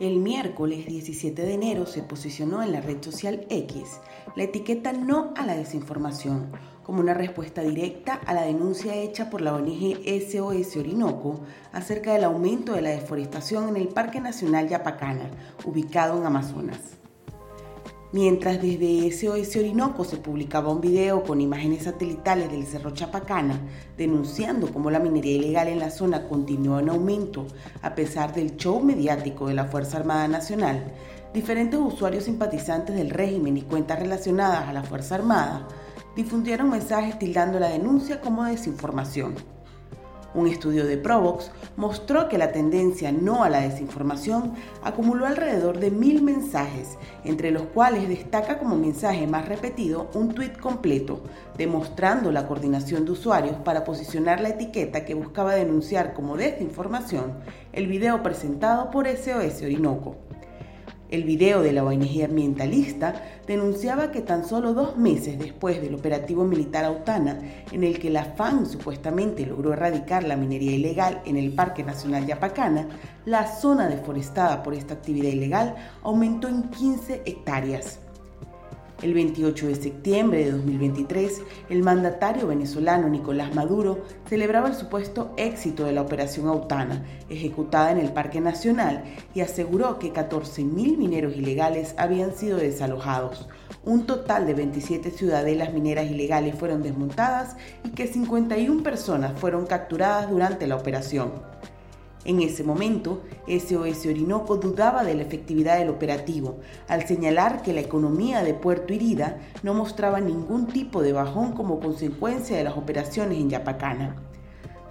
El miércoles 17 de enero se posicionó en la red social X la etiqueta No a la desinformación como una respuesta directa a la denuncia hecha por la ONG SOS Orinoco acerca del aumento de la deforestación en el Parque Nacional Yapacana, ubicado en Amazonas. Mientras desde SOS Orinoco se publicaba un video con imágenes satelitales del Cerro Chapacana denunciando cómo la minería ilegal en la zona continuó en aumento a pesar del show mediático de la Fuerza Armada Nacional, diferentes usuarios simpatizantes del régimen y cuentas relacionadas a la Fuerza Armada difundieron mensajes tildando la denuncia como desinformación. Un estudio de Provox mostró que la tendencia no a la desinformación acumuló alrededor de mil mensajes, entre los cuales destaca como mensaje más repetido un tuit completo, demostrando la coordinación de usuarios para posicionar la etiqueta que buscaba denunciar como desinformación el video presentado por SOS Orinoco. El video de la ONG ambientalista denunciaba que tan solo dos meses después del operativo militar Autana, en el que la FAN supuestamente logró erradicar la minería ilegal en el Parque Nacional Yapacana, la zona deforestada por esta actividad ilegal aumentó en 15 hectáreas. El 28 de septiembre de 2023, el mandatario venezolano Nicolás Maduro celebraba el supuesto éxito de la operación Autana, ejecutada en el Parque Nacional, y aseguró que 14.000 mineros ilegales habían sido desalojados. Un total de 27 ciudadelas mineras ilegales fueron desmontadas y que 51 personas fueron capturadas durante la operación. En ese momento, SOS Orinoco dudaba de la efectividad del operativo, al señalar que la economía de Puerto Irida no mostraba ningún tipo de bajón como consecuencia de las operaciones en Yapacana.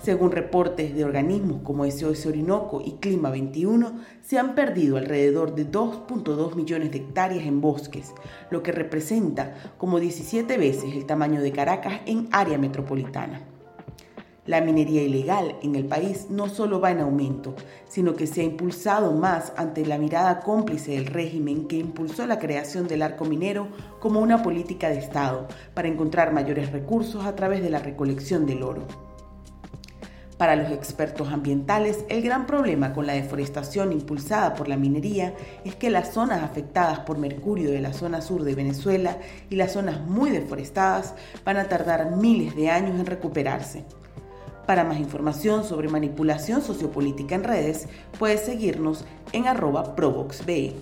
Según reportes de organismos como SOS Orinoco y Clima 21, se han perdido alrededor de 2.2 millones de hectáreas en bosques, lo que representa como 17 veces el tamaño de Caracas en área metropolitana. La minería ilegal en el país no solo va en aumento, sino que se ha impulsado más ante la mirada cómplice del régimen que impulsó la creación del arco minero como una política de Estado para encontrar mayores recursos a través de la recolección del oro. Para los expertos ambientales, el gran problema con la deforestación impulsada por la minería es que las zonas afectadas por mercurio de la zona sur de Venezuela y las zonas muy deforestadas van a tardar miles de años en recuperarse. Para más información sobre manipulación sociopolítica en redes, puedes seguirnos en arroba provoxbe.